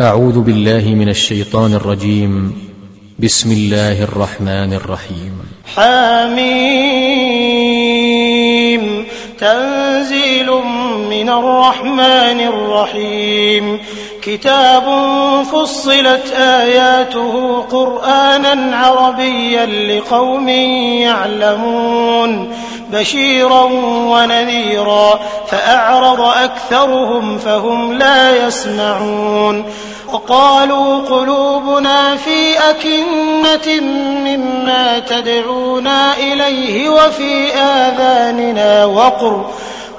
أعوذ بالله من الشيطان الرجيم. بسم الله الرحمن الرحيم. حميم. تنزيل من الرحمن الرحيم. كتاب فصلت آياته قرآنا عربيا لقوم يعلمون. بشيرا ونذيرا فأعرض أكثرهم فهم لا يسمعون. وقالوا قلوبنا في أكنة مما تدعونا إليه وفي آذاننا وقر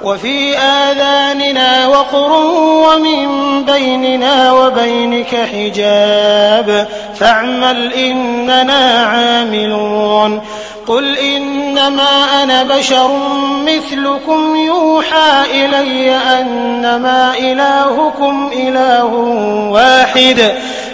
وفي آذاننا وقر ومن بيننا وبينك حجاب. فاعمل إننا عاملون. قل إنما أنا بشر مثلكم يوحى إلي أنما إلهكم إله واحد.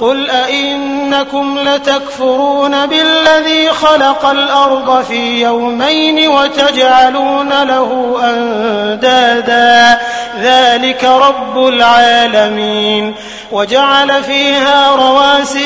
قل أئنكم لتكفرون بالذي خلق الأرض في يومين وتجعلون له أندادا. ذلك رب العالمين. وجعل فيها رواسي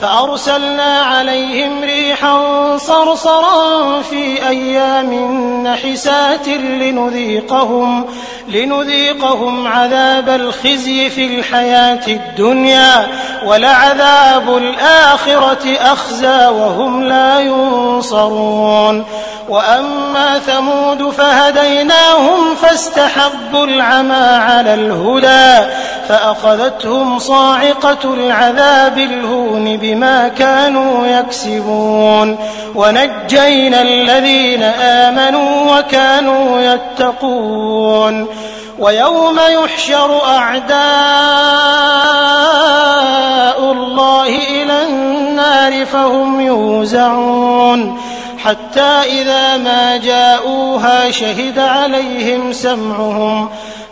فأرسلنا عليهم ريحا صرصرا في أيام نحسات لنذيقهم لنذيقهم عذاب الخزي في الحياة الدنيا ولعذاب الآخرة أخزى وهم لا ينصرون وأما ثمود فهديناهم فاستحبوا العمى على الهدى فأخذتهم صاعقة العذاب الهون بما كانوا يكسبون. ونجينا الذين آمنوا وكانوا يتقون. ويوم يحشر أعداء الله إلى النار فهم يوزعون. حتى إذا ما جاءوها شهد عليهم سمعهم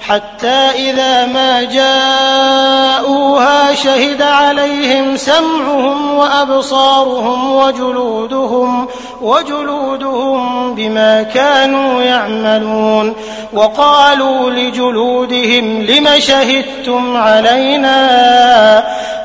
حتى إذا ما جاءوها شهد عليهم سمعهم وأبصارهم وجلودهم وجلودهم بما كانوا يعملون وقالوا لجلودهم لم شهدتم علينا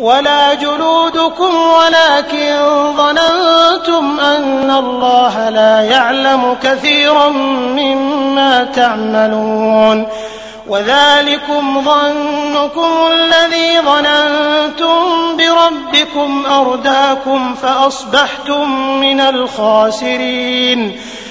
ولا جلودكم ولكن ظننتم أن الله لا يعلم كثيرا مما تعملون وذلكم ظنكم الذي ظننتم بربكم أرداكم فأصبحتم من الخاسرين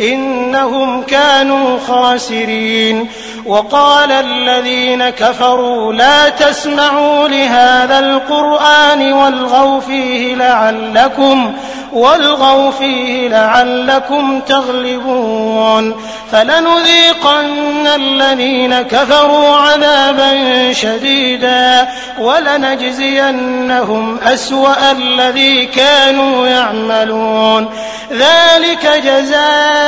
إنهم كانوا خاسرين. وقال الذين كفروا لا تسمعوا لهذا القرآن والغوا فيه لعلكم والغوا فيه لعلكم تغلبون. فلنذيقن الذين كفروا عذابا شديدا ولنجزينهم أسوأ الذي كانوا يعملون. ذلك جزاء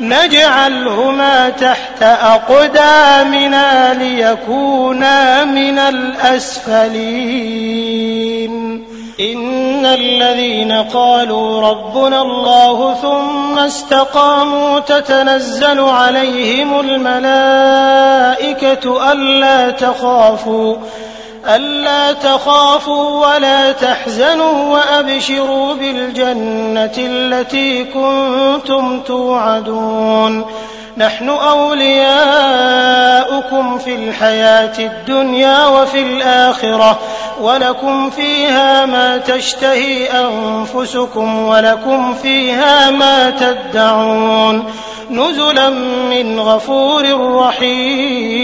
نجعلهما تحت أقدامنا ليكونا من الأسفلين. إن الذين قالوا ربنا الله ثم استقاموا تتنزل عليهم الملائكة ألا تخافوا ألا تخافوا ولا تحزنوا وأبشروا بالجنة التي كنتم توعدون. نحن أولياؤكم في الحياة الدنيا وفي الآخرة ولكم فيها ما تشتهي أنفسكم ولكم فيها ما تدعون. نزلا من غفور رحيم.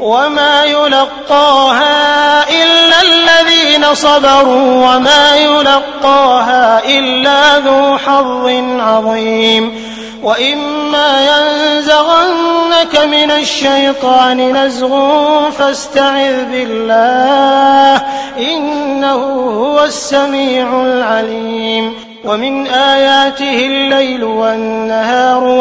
وما يلقاها إلا الذين صبروا وما يلقاها إلا ذو حظ عظيم وإما ينزغنك من الشيطان نزغ فاستعذ بالله إنه هو السميع العليم ومن آياته الليل والنهار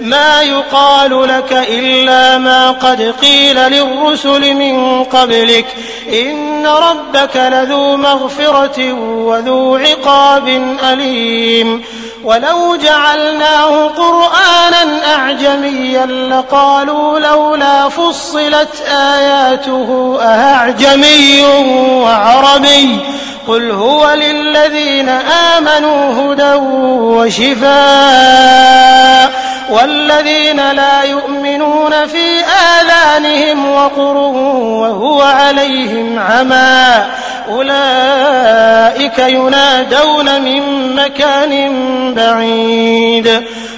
ما يقال لك إلا ما قد قيل للرسل من قبلك. إن ربك لذو مغفرة وذو عقاب أليم. ولو جعلناه قرآنا أعجميا لقالوا لولا فصلت آياته أأعجمي وعربي. قل هو للذين آمنوا هدى وشفاء. والذين لا يؤمنون في آذانهم وقر وهو عليهم عمى. أولئك ينادون من مكان بعيد.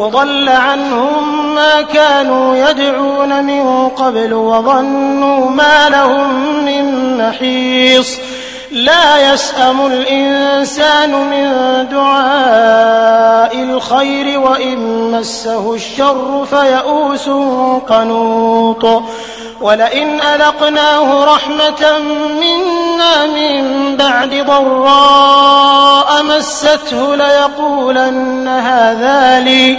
وضل عنهم ما كانوا يدعون من قبل وظنوا ما لهم من محيص. لا يسأم الإنسان من دعاء الخير وإن مسه الشر فيئوس قنوط. ولئن ألقناه رحمة منا من بعد ضراء مسته ليقولن هذا لي.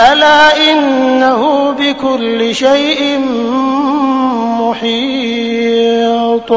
ألا إنه بكل شيء محيط.